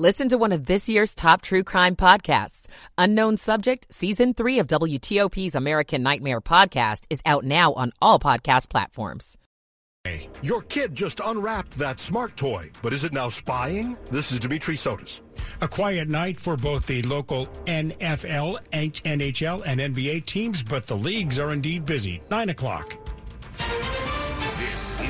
Listen to one of this year's top true crime podcasts. Unknown Subject, Season 3 of WTOP's American Nightmare podcast is out now on all podcast platforms. Your kid just unwrapped that smart toy, but is it now spying? This is Dimitri Sotis. A quiet night for both the local NFL, NHL, and NBA teams, but the leagues are indeed busy. Nine o'clock.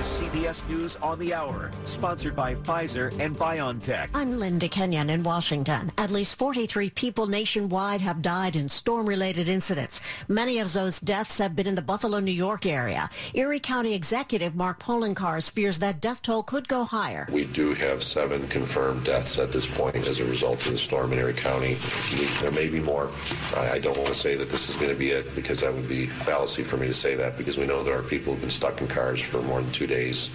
This is CBS News on the Hour, sponsored by Pfizer and BioNTech. I'm Linda Kenyon in Washington. At least 43 people nationwide have died in storm-related incidents. Many of those deaths have been in the Buffalo, New York area. Erie County Executive Mark Poloncarz fears that death toll could go higher. We do have seven confirmed deaths at this point as a result of the storm in Erie County. There may be more. I don't want to say that this is going to be it because that would be fallacy for me to say that because we know there are people who've been stuck in cars for more than two days,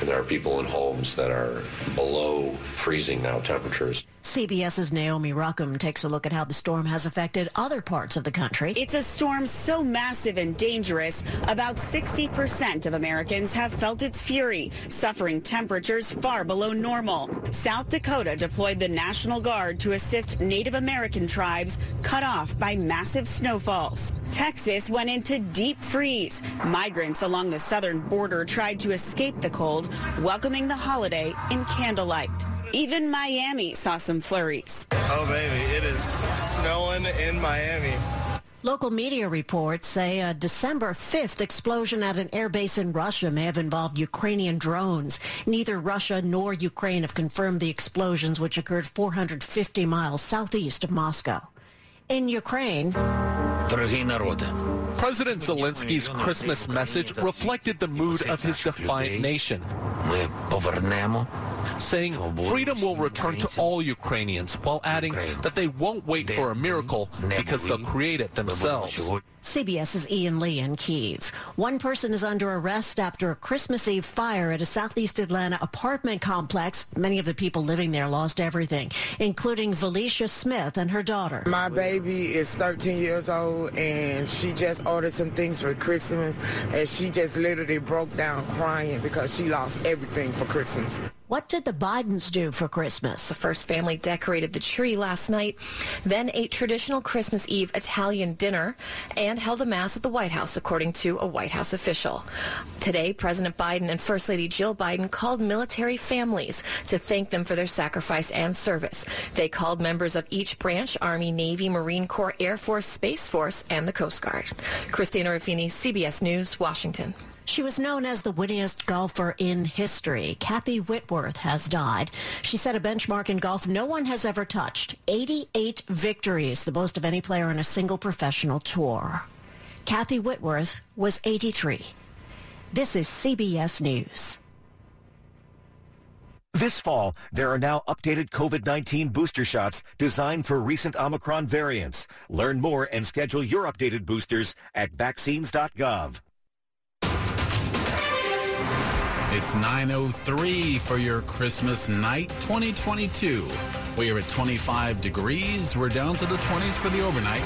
and there are people in homes that are below freezing now temperatures. CBS's Naomi Ruchim takes a look at how the storm has affected other parts of the country. It's a storm so massive and dangerous, about 60% of Americans have felt its fury, suffering temperatures far below normal. South Dakota deployed the National Guard to assist Native American tribes cut off by massive snowfalls. Texas went into deep freeze. Migrants along the southern border tried to escape the cold, welcoming the holiday in candlelight. Even Miami saw some flurries. Oh, baby, it is snowing in Miami. Local media reports say a December 5th explosion at an airbase in Russia may have involved Ukrainian drones. Neither Russia nor Ukraine have confirmed the explosions, which occurred 450 miles southeast of Moscow. In Ukraine, President Zelensky's Christmas message reflected the mood of his defiant nation, saying freedom will return to all Ukrainians while adding that they won't wait for a miracle because they'll create it themselves. CBS's Ian Lee in Kiev. One person is under arrest after a Christmas Eve fire at a southeast Atlanta apartment complex. Many of the people living there lost everything, including Valicia Smith and her daughter. My baby is 13 years old and she just ordered some things for Christmas and she just literally broke down crying because she lost everything for Christmas. What did the Bidens do for Christmas? The first family decorated the tree last night, then ate traditional Christmas Eve Italian dinner, and held a mass at the White House, according to a White House official. Today, President Biden and First Lady Jill Biden called military families to thank them for their sacrifice and service. They called members of each branch, Army, Navy, Marine Corps, Air Force, Space Force, and the Coast Guard. Christina Ruffini, CBS News, Washington. She was known as the wittiest golfer in history. Kathy Whitworth has died. She set a benchmark in golf no one has ever touched. 88 victories, the most of any player on a single professional tour. Kathy Whitworth was 83. This is CBS News. This fall, there are now updated COVID-19 booster shots designed for recent Omicron variants. Learn more and schedule your updated boosters at vaccines.gov. It's 9.03 for your Christmas night 2022. We are at 25 degrees. We're down to the 20s for the overnight.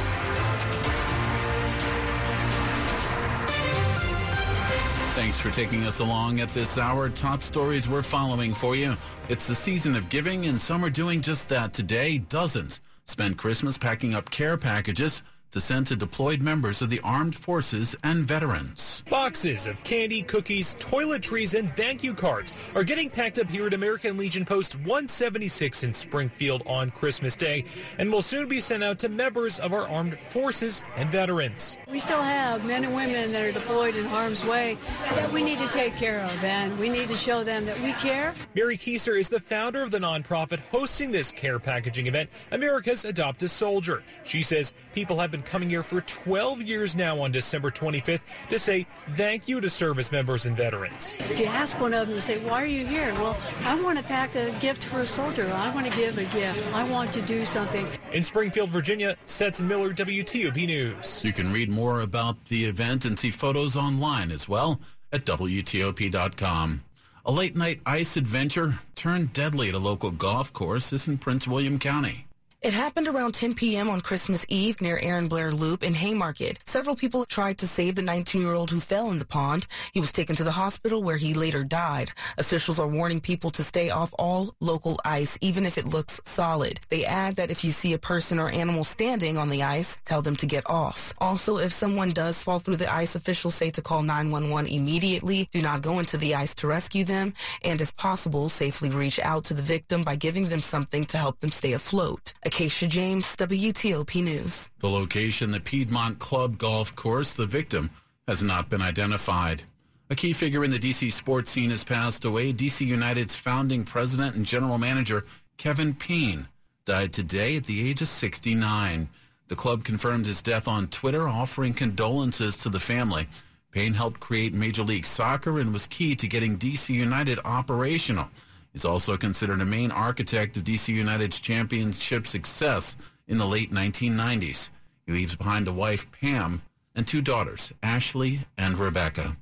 Thanks for taking us along at this hour. Top stories we're following for you. It's the season of giving, and some are doing just that today. Dozens spend Christmas packing up care packages to send to deployed members of the armed forces and veterans. Boxes of candy, cookies, toiletries, and thank you cards are getting packed up here at American Legion Post 176 in Springfield on Christmas Day and will soon be sent out to members of our armed forces and veterans. We still have men and women that are deployed in harm's way that we need to take care of, and we need to show them that we care. Mary Kieser is the founder of the nonprofit hosting this care packaging event, America's Adopt a Soldier. She says people have been coming here for 12 years now on December 25th to say thank you to service members and veterans. If you ask one of them to say, why are you here? Well, I want to pack a gift for a soldier. I want to give a gift. I want to do something. In Springfield, Virginia, Stetson Miller, WTOP News. You can read more about the event and see photos online as well at WTOP.com. A late night ice adventure turned deadly at a local golf course is in Prince William County. It happened around 10 p.m. on Christmas Eve near Aaron Blair Loop in Haymarket. Several people tried to save the 19-year-old who fell in the pond. He was taken to the hospital where he later died. Officials are warning people to stay off all local ice, even if it looks solid. They add that if you see a person or animal standing on the ice, tell them to get off. Also, if someone does fall through the ice, officials say to call 911 immediately. Do not go into the ice to rescue them. And if possible, safely reach out to the victim by giving them something to help them stay afloat. Acacia James, WTOP News. The location, the Piedmont Club Golf Course, the victim has not been identified. A key figure in the D.C. sports scene has passed away. D.C. United's founding president and general manager, Kevin Payne, died today at the age of 69. The club confirmed his death on Twitter, offering condolences to the family. Payne helped create Major League Soccer and was key to getting D.C. United operational. He's also considered a main architect of DC United's championship success in the late 1990s. He leaves behind a wife, Pam, and two daughters, Ashley and Rebecca.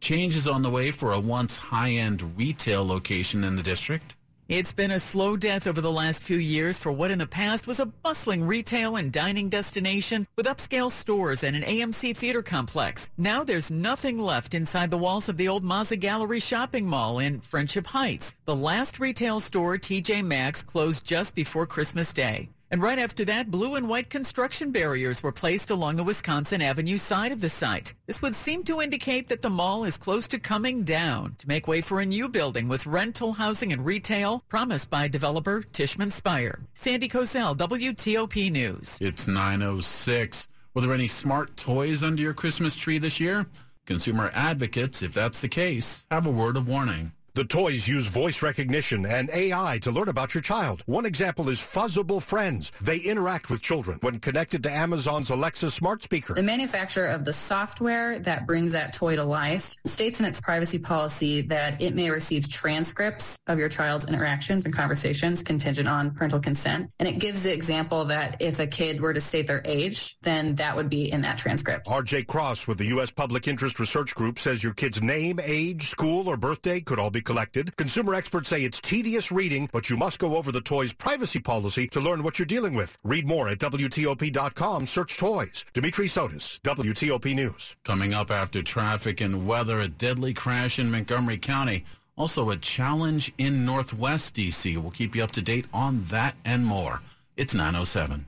Change is on the way for a once high-end retail location in the district. It's been a slow death over the last few years for what in the past was a bustling retail and dining destination with upscale stores and an AMC theater complex. Now there's nothing left inside the walls of the old Mazza Gallery shopping mall in Friendship Heights. The last retail store, TJ Maxx, closed just before Christmas Day. And right after that, blue and white construction barriers were placed along the Wisconsin Avenue side of the site. This would seem to indicate that the mall is close to coming down to make way for a new building with rental housing and retail promised by developer Tishman Speyer. Sandy Kozel, WTOP News. It's 906. Were there any smart toys under your Christmas tree this year? Consumer advocates, if that's the case, have a word of warning. The toys use voice recognition and AI to learn about your child. One example is Fuzzable Friends. They interact with children when connected to Amazon's Alexa smart speaker. The manufacturer of the software that brings that toy to life states in its privacy policy that it may receive transcripts of your child's interactions and conversations contingent on parental consent. And it gives the example that if a kid were to state their age, then that would be in that transcript. RJ Cross with the U.S. Public Interest Research Group says your kid's name, age, school, or birthday could all be collected. Consumer experts say it's tedious reading, but you must go over the toy's privacy policy to learn what you're dealing with. Read more at WTOP.com. Search toys. Dimitri Sotis, WTOP News. Coming up after traffic and weather, a deadly crash in Montgomery County. Also a challenge in Northwest D.C. We'll keep you up to date on that and more. It's 907.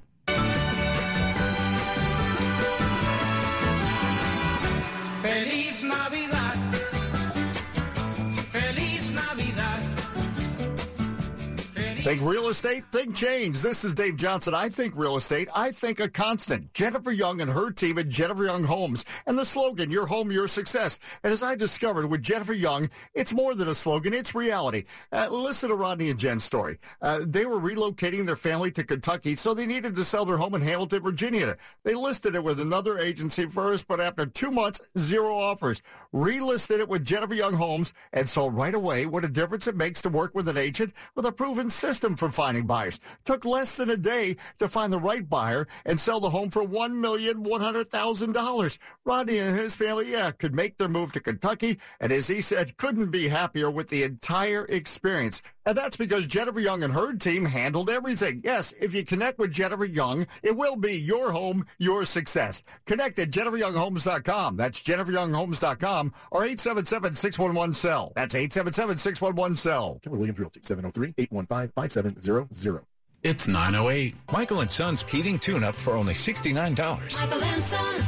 Think real estate, think change. This is Dave Johnson. I think real estate. I think a constant. Jennifer Young and her team at Jennifer Young Homes. And the slogan, your home, your success. And as I discovered with Jennifer Young, it's more than a slogan, it's reality. Uh, listen to Rodney and Jen's story. Uh, they were relocating their family to Kentucky, so they needed to sell their home in Hamilton, Virginia. They listed it with another agency first, but after two months, zero offers. Relisted it with Jennifer Young Homes and sold right away. What a difference it makes to work with an agent with a proven system for finding buyers. Took less than a day to find the right buyer and sell the home for $1,100,000. Rodney and his family, yeah, could make their move to Kentucky, and as he said, couldn't be happier with the entire experience. And that's because Jennifer Young and her team handled everything. Yes, if you connect with Jennifer Young, it will be your home, your success. Connect at jenniferyounghomes.com. That's jenniferyounghomes.com or 877-611-SELL. That's 877-611-SELL. Keller Williams Realty, 703-815-5700. It's 908. Michael and Son's heating tune-up for only $69. Michael and Son.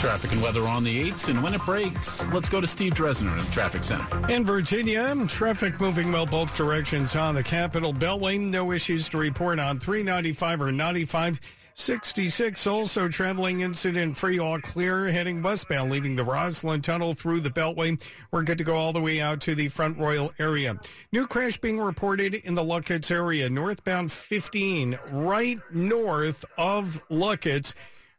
Traffic and weather on the 8s, and when it breaks, let's go to Steve Dresner at the Traffic Center. In Virginia, traffic moving well both directions on the Capitol Beltway. No issues to report on 395 or 95. 66 also traveling incident free all clear heading westbound leaving the Rosslyn Tunnel through the Beltway. We're good to go all the way out to the Front Royal area. New crash being reported in the Lucketts area, northbound 15, right north of Lucketts.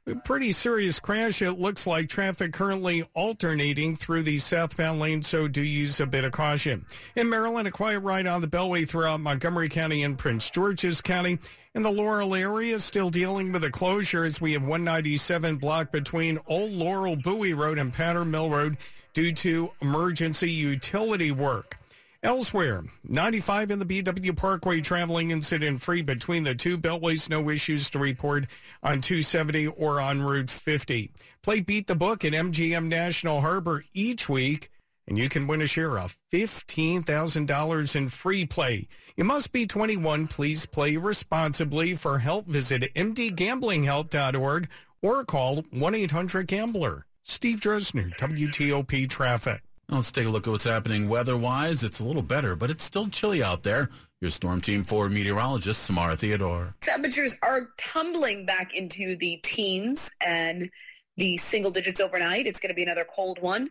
A pretty serious crash. It looks like traffic currently alternating through the southbound lane, so do use a bit of caution. In Maryland, a quiet ride on the Beltway throughout Montgomery County and Prince George's County. In the Laurel area, still dealing with a closure as we have 197 blocked between Old Laurel Bowie Road and Powder Mill Road due to emergency utility work. Elsewhere, 95 in the BW Parkway traveling incident free between the two beltways. No issues to report on 270 or on Route 50. Play Beat the Book at MGM National Harbor each week, and you can win a share of $15,000 in free play. You must be 21. Please play responsibly. For help, visit mdgamblinghelp.org or call 1 800 Gambler. Steve Dresner, WTOP Traffic. Let's take a look at what's happening weather-wise. It's a little better, but it's still chilly out there. Your Storm Team 4 meteorologist, Samara Theodore. Temperatures are tumbling back into the teens and the single digits overnight. It's going to be another cold one.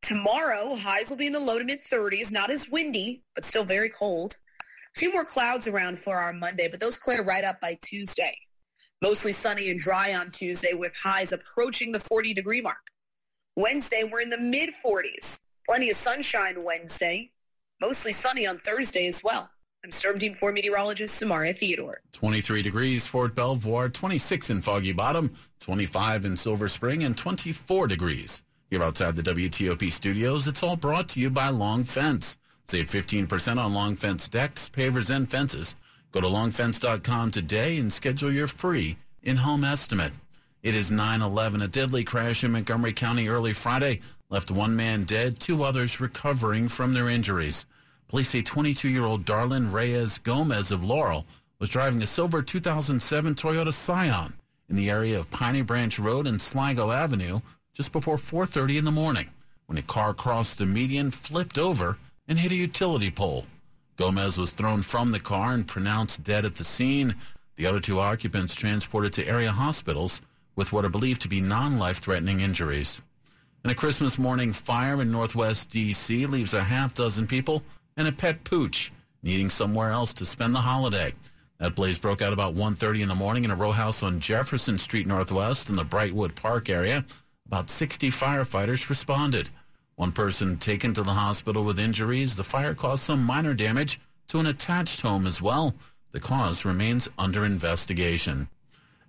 Tomorrow, highs will be in the low to mid 30s, not as windy, but still very cold. A few more clouds around for our Monday, but those clear right up by Tuesday. Mostly sunny and dry on Tuesday with highs approaching the 40 degree mark. Wednesday, we're in the mid 40s. Plenty of sunshine Wednesday. Mostly sunny on Thursday as well. I'm Storm Team 4 meteorologist Samara Theodore. 23 degrees Fort Belvoir, 26 in Foggy Bottom, 25 in Silver Spring, and 24 degrees. Here outside the WTOP studios, it's all brought to you by Long Fence. Save 15% on Long Fence decks, pavers, and fences. Go to longfence.com today and schedule your free in-home estimate. It is 9-11, a deadly crash in Montgomery County early Friday left one man dead, two others recovering from their injuries. Police say 22-year-old Darlin Reyes Gomez of Laurel was driving a silver 2007 Toyota Scion in the area of Piney Branch Road and Sligo Avenue just before 4.30 in the morning when a car crossed the median, flipped over, and hit a utility pole. Gomez was thrown from the car and pronounced dead at the scene. The other two occupants transported to area hospitals with what are believed to be non-life-threatening injuries. And a Christmas morning fire in northwest D.C. leaves a half dozen people and a pet pooch needing somewhere else to spend the holiday. That blaze broke out about 1.30 in the morning in a row house on Jefferson Street Northwest in the Brightwood Park area. About 60 firefighters responded. One person taken to the hospital with injuries. The fire caused some minor damage to an attached home as well. The cause remains under investigation.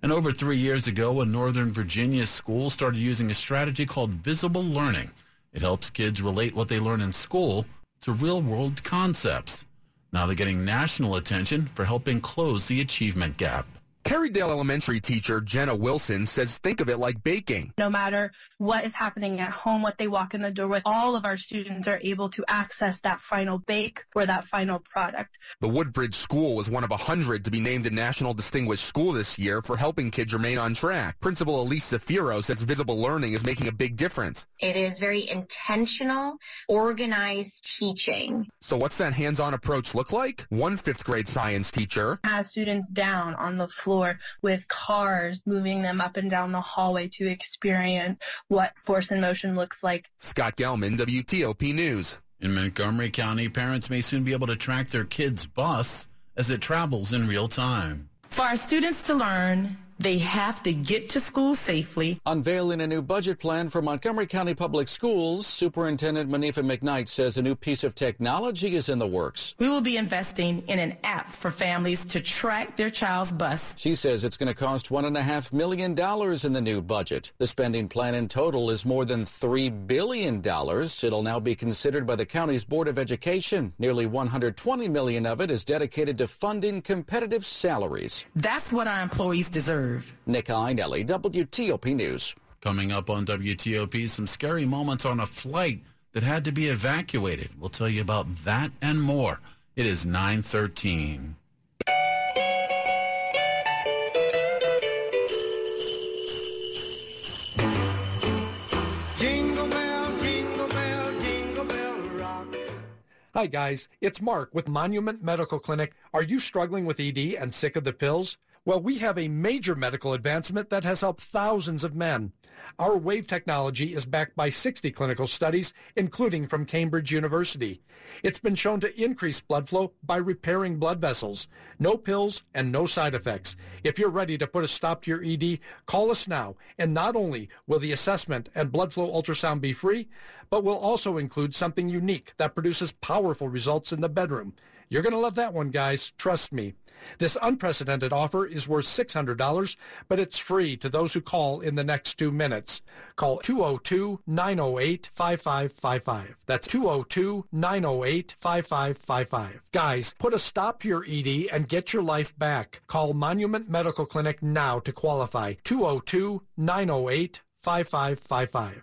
And over three years ago, a Northern Virginia school started using a strategy called visible learning. It helps kids relate what they learn in school to real world concepts. Now they're getting national attention for helping close the achievement gap. Kerrydale Elementary teacher Jenna Wilson says think of it like baking. No matter what is happening at home, what they walk in the door with, all of our students are able to access that final bake or that final product. The Woodbridge School was one of a hundred to be named a National Distinguished School this year for helping kids remain on track. Principal Elise Zafiro says visible learning is making a big difference. It is very intentional, organized teaching. So what's that hands-on approach look like? One fifth grade science teacher has students down on the floor with cars moving them up and down the hallway to experience what force and motion looks like. Scott Gelman, WTOP News. In Montgomery County, parents may soon be able to track their kids' bus as it travels in real time. For our students to learn, they have to get to school safely. Unveiling a new budget plan for Montgomery County Public Schools, Superintendent Monifa McKnight says a new piece of technology is in the works. We will be investing in an app for families to track their child's bus. She says it's going to cost $1.5 million in the new budget. The spending plan in total is more than $3 billion. It'll now be considered by the county's Board of Education. Nearly 120 million of it is dedicated to funding competitive salaries. That's what our employees deserve. Nick Iannelli, WTOP News. Coming up on WTOP, some scary moments on a flight that had to be evacuated. We'll tell you about that and more. It is 913. Jingle bell, jingle bell, jingle bell rock. Hi guys, it's Mark with Monument Medical Clinic. Are you struggling with ED and sick of the pills? Well, we have a major medical advancement that has helped thousands of men. Our WAVE technology is backed by 60 clinical studies, including from Cambridge University. It's been shown to increase blood flow by repairing blood vessels. No pills and no side effects. If you're ready to put a stop to your ED, call us now. And not only will the assessment and blood flow ultrasound be free, but we'll also include something unique that produces powerful results in the bedroom. You're going to love that one, guys. Trust me. This unprecedented offer is worth $600, but it's free to those who call in the next two minutes. Call 202-908-5555. That's 202-908-5555. Guys, put a stop to your ED and get your life back. Call Monument Medical Clinic now to qualify. 202-908-5555.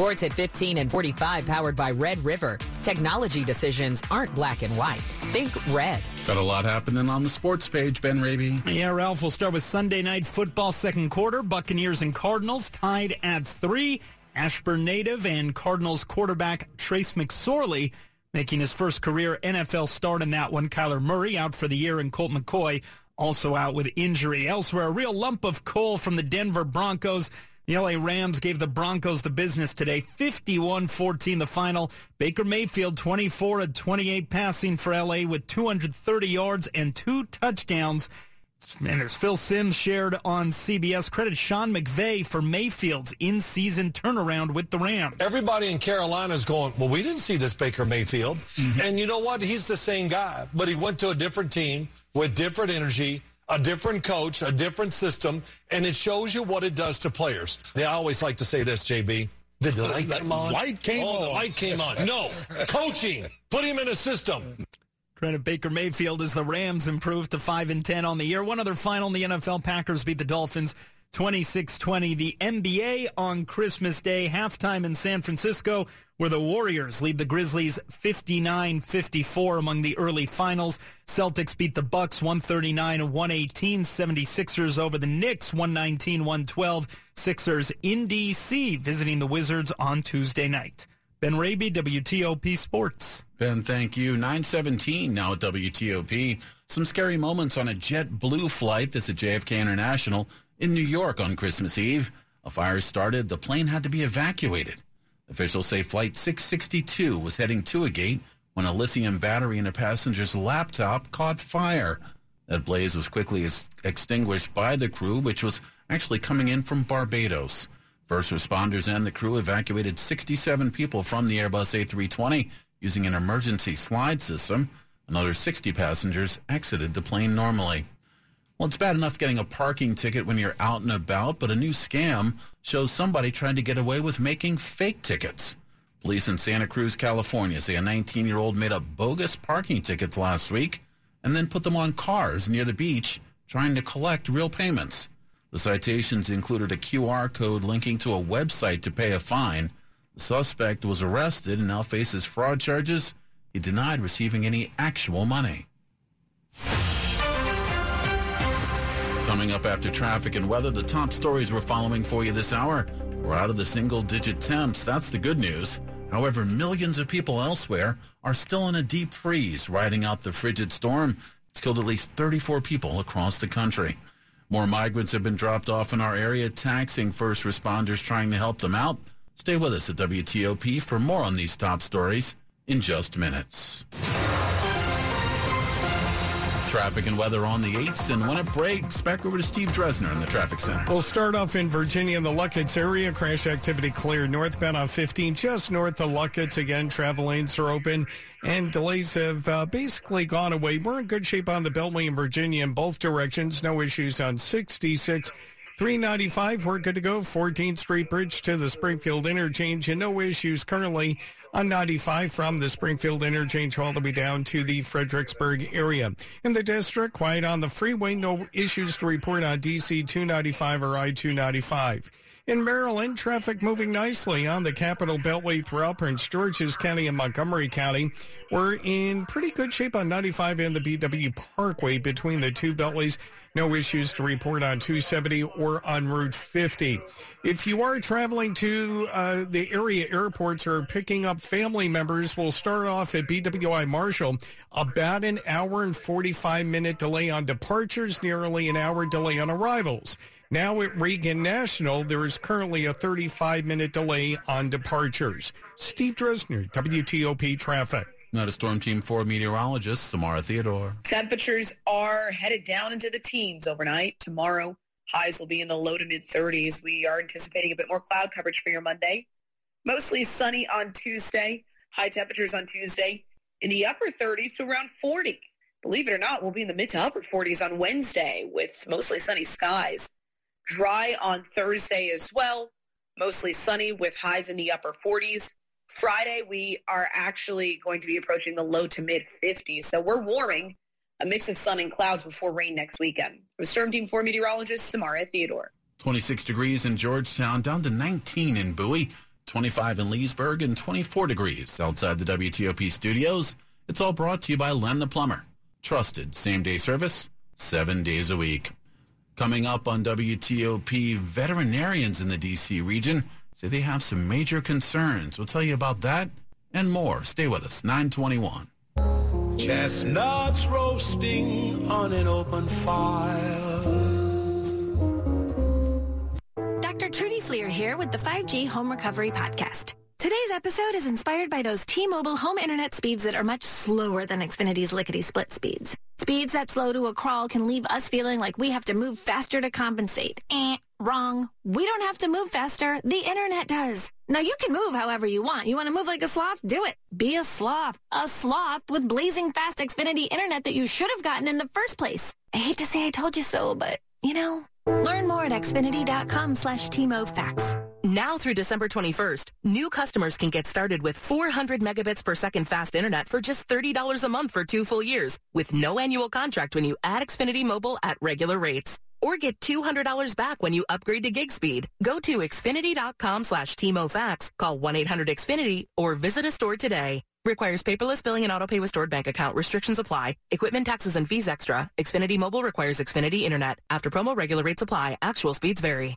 Sports at 15 and 45 powered by Red River. Technology decisions aren't black and white. Think red. Got a lot happening on the sports page, Ben Raby. Yeah, Ralph, we'll start with Sunday night football second quarter. Buccaneers and Cardinals tied at three. Ashburn native and Cardinals quarterback Trace McSorley making his first career NFL start in that one. Kyler Murray out for the year and Colt McCoy also out with injury. Elsewhere, a real lump of coal from the Denver Broncos. The LA Rams gave the Broncos the business today. 51-14 the final. Baker Mayfield 24 of 28 passing for LA with 230 yards and two touchdowns. And as Phil Simms shared on CBS, credit Sean McVay for Mayfield's in-season turnaround with the Rams. Everybody in Carolina is going, well, we didn't see this Baker Mayfield. Mm-hmm. And you know what? He's the same guy, but he went to a different team with different energy, a different coach, a different system, and it shows you what it does to players. They always like to say this, JB. Did the light come on? Light came oh, on. the light came on. No, coaching. Put him in a system. Credit Baker Mayfield as the Rams improved to 5 and 10 on the year. One other final in the NFL Packers beat the Dolphins 26-20. The NBA on Christmas Day halftime in San Francisco where the Warriors lead the Grizzlies 59-54 among the early finals. Celtics beat the Bucks 139-118. 76ers over the Knicks 119-112. Sixers in D.C. visiting the Wizards on Tuesday night. Ben Raby, WTOP Sports. Ben, thank you. 917 now at WTOP. Some scary moments on a JetBlue flight. This is JFK International in New York on Christmas Eve. A fire started. The plane had to be evacuated. Officials say Flight 662 was heading to a gate when a lithium battery in a passenger's laptop caught fire. That blaze was quickly ex- extinguished by the crew, which was actually coming in from Barbados. First responders and the crew evacuated 67 people from the Airbus A320 using an emergency slide system. Another 60 passengers exited the plane normally. Well, it's bad enough getting a parking ticket when you're out and about, but a new scam shows somebody trying to get away with making fake tickets. Police in Santa Cruz, California say a 19 year old made up bogus parking tickets last week and then put them on cars near the beach trying to collect real payments. The citations included a QR code linking to a website to pay a fine. The suspect was arrested and now faces fraud charges. He denied receiving any actual money. Coming up after traffic and weather, the top stories we're following for you this hour. We're out of the single digit temps. That's the good news. However, millions of people elsewhere are still in a deep freeze riding out the frigid storm. It's killed at least 34 people across the country. More migrants have been dropped off in our area, taxing first responders trying to help them out. Stay with us at WTOP for more on these top stories in just minutes. Traffic and weather on the 8s, and when it breaks, back over to Steve Dresner in the traffic center. We'll start off in Virginia in the Lucketts area. Crash activity clear northbound on 15, just north of Lucketts. Again, travel lanes are open, and delays have uh, basically gone away. We're in good shape on the Beltway in Virginia in both directions. No issues on 66. 395, we're good to go. 14th Street Bridge to the Springfield interchange, and no issues currently on 95 from the Springfield interchange all the way down to the Fredericksburg area. In the district, quiet on the freeway, no issues to report on DC 295 or I 295. In Maryland, traffic moving nicely on the Capital Beltway throughout Prince George's County and Montgomery County. We're in pretty good shape on 95 and the BW Parkway between the two beltways. No issues to report on 270 or on Route 50. If you are traveling to uh, the area airports or picking up family members, we'll start off at BWI Marshall. About an hour and 45 minute delay on departures, nearly an hour delay on arrivals. Now at Reagan National, there is currently a 35 minute delay on departures. Steve Dresner, WTOP Traffic. Not a Storm Team 4 meteorologist, Samara Theodore. Temperatures are headed down into the teens overnight. Tomorrow, highs will be in the low to mid 30s. We are anticipating a bit more cloud coverage for your Monday. Mostly sunny on Tuesday. High temperatures on Tuesday in the upper 30s to around 40. Believe it or not, we'll be in the mid to upper 40s on Wednesday with mostly sunny skies. Dry on Thursday as well. Mostly sunny with highs in the upper 40s. Friday, we are actually going to be approaching the low to mid 50s. So we're warming a mix of sun and clouds before rain next weekend. With Storm Team 4 meteorologist Samara Theodore. 26 degrees in Georgetown, down to 19 in Bowie, 25 in Leesburg, and 24 degrees outside the WTOP studios. It's all brought to you by Len the Plumber. Trusted same day service, seven days a week. Coming up on WTOP, veterinarians in the D.C. region say they have some major concerns. We'll tell you about that and more. Stay with us. 921. Chestnuts roasting on an open fire. Dr. Trudy Fleer here with the 5G Home Recovery Podcast. Today's episode is inspired by those T-Mobile home internet speeds that are much slower than Xfinity's lickety-split speeds. Speeds that slow to a crawl can leave us feeling like we have to move faster to compensate. Eh, wrong. We don't have to move faster. The internet does. Now you can move however you want. You want to move like a sloth? Do it. Be a sloth. A sloth with blazing fast Xfinity internet that you should have gotten in the first place. I hate to say I told you so, but you know. Learn more at xfinity.com slash TMOFax. Now through December 21st, new customers can get started with 400 megabits per second fast internet for just $30 a month for two full years with no annual contract when you add Xfinity Mobile at regular rates. Or get $200 back when you upgrade to gig speed. Go to xfinity.com slash TMOFax, call 1-800-XFINITY, or visit a store today. Requires paperless billing and autopay with stored bank account. Restrictions apply. Equipment taxes and fees extra. Xfinity Mobile requires Xfinity Internet. After promo, regular rates apply. Actual speeds vary.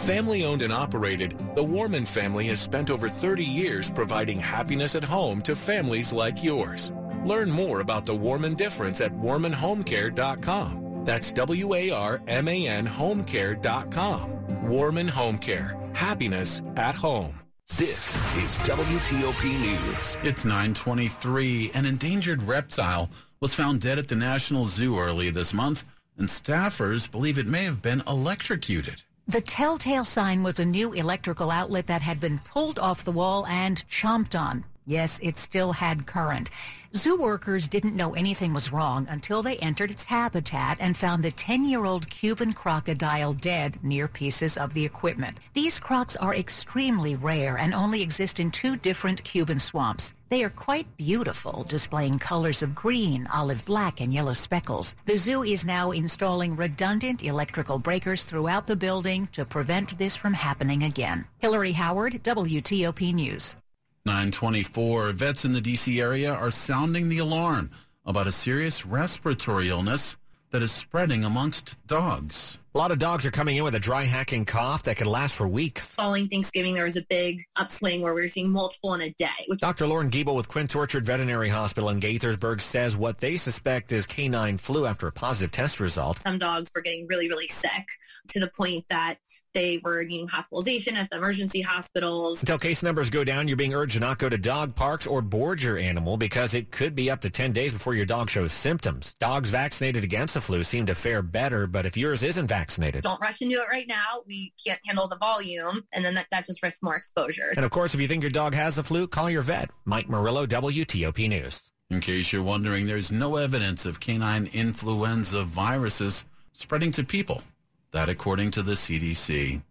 Family owned and operated, the Warman family has spent over 30 years providing happiness at home to families like yours. Learn more about the Warman difference at warmanhomecare.com. That's W A R M A N homecare.com. Warman Home Care. Happiness at home. This is WTOP News. It's 923. An endangered reptile was found dead at the National Zoo early this month, and staffers believe it may have been electrocuted. The telltale sign was a new electrical outlet that had been pulled off the wall and chomped on. Yes, it still had current. Zoo workers didn't know anything was wrong until they entered its habitat and found the 10-year-old Cuban crocodile dead near pieces of the equipment. These crocs are extremely rare and only exist in two different Cuban swamps. They are quite beautiful, displaying colors of green, olive black, and yellow speckles. The zoo is now installing redundant electrical breakers throughout the building to prevent this from happening again. Hillary Howard, WTOP News. 924. Vets in the D.C. area are sounding the alarm about a serious respiratory illness that is spreading amongst dogs. A lot of dogs are coming in with a dry hacking cough that could last for weeks. Following Thanksgiving, there was a big upswing where we were seeing multiple in a day. Which- Dr. Lauren Giebel with Quince Orchard Veterinary Hospital in Gaithersburg says what they suspect is canine flu after a positive test result. Some dogs were getting really, really sick to the point that they were needing hospitalization at the emergency hospitals. Until case numbers go down, you're being urged to not go to dog parks or board your animal because it could be up to 10 days before your dog shows symptoms. Dogs vaccinated against the flu seem to fare better, but if yours isn't vaccinated, don't rush into it right now. We can't handle the volume, and then that, that just risks more exposure. And of course, if you think your dog has the flu, call your vet. Mike Murillo, WTOP News. In case you're wondering, there's no evidence of canine influenza viruses spreading to people. That according to the CDC.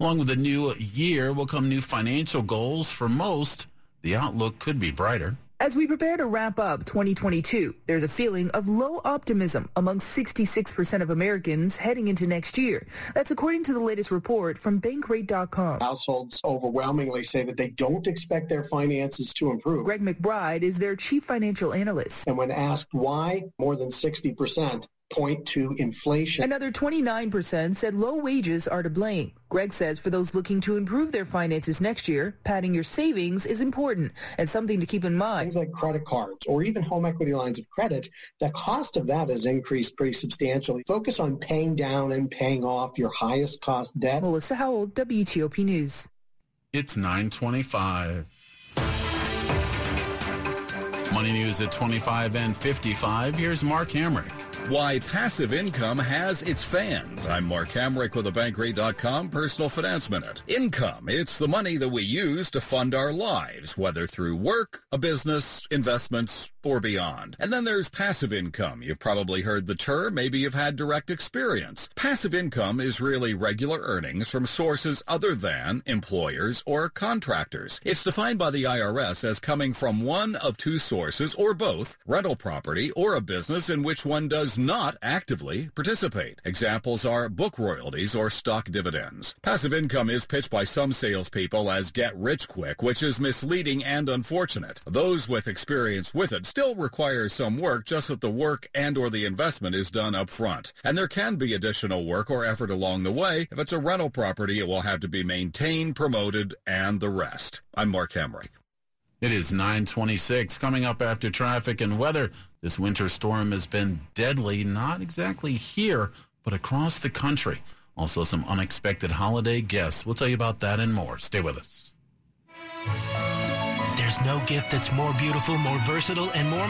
Along with the new year will come new financial goals for most. The outlook could be brighter. As we prepare to wrap up 2022, there's a feeling of low optimism among 66% of Americans heading into next year. That's according to the latest report from Bankrate.com. Households overwhelmingly say that they don't expect their finances to improve. Greg McBride is their chief financial analyst. And when asked why, more than 60% point to inflation. Another 29% said low wages are to blame. Greg says for those looking to improve their finances next year, padding your savings is important and something to keep in mind. Things like credit cards or even home equity lines of credit, the cost of that has increased pretty substantially. Focus on paying down and paying off your highest cost debt. Melissa Howell, WTOP News. It's 925. Money News at 25 and 55. Here's Mark Hamrick. Why passive income has its fans. I'm Mark Hamrick with the Bankrate.com Personal Finance Minute. Income, it's the money that we use to fund our lives, whether through work, a business, investments, or beyond. And then there's passive income. You've probably heard the term, maybe you've had direct experience. Passive income is really regular earnings from sources other than employers or contractors. It's defined by the IRS as coming from one of two sources or both, rental property or a business in which one does not actively participate. Examples are book royalties or stock dividends. Passive income is pitched by some salespeople as get rich quick, which is misleading and unfortunate. Those with experience with it still require some work, just that the work and or the investment is done up front. And there can be additional work or effort along the way. If it's a rental property, it will have to be maintained, promoted, and the rest. I'm Mark Hamrick. It is 926 coming up after traffic and weather. This winter storm has been deadly, not exactly here, but across the country. Also, some unexpected holiday guests. We'll tell you about that and more. Stay with us. There's no gift that's more beautiful, more versatile, and more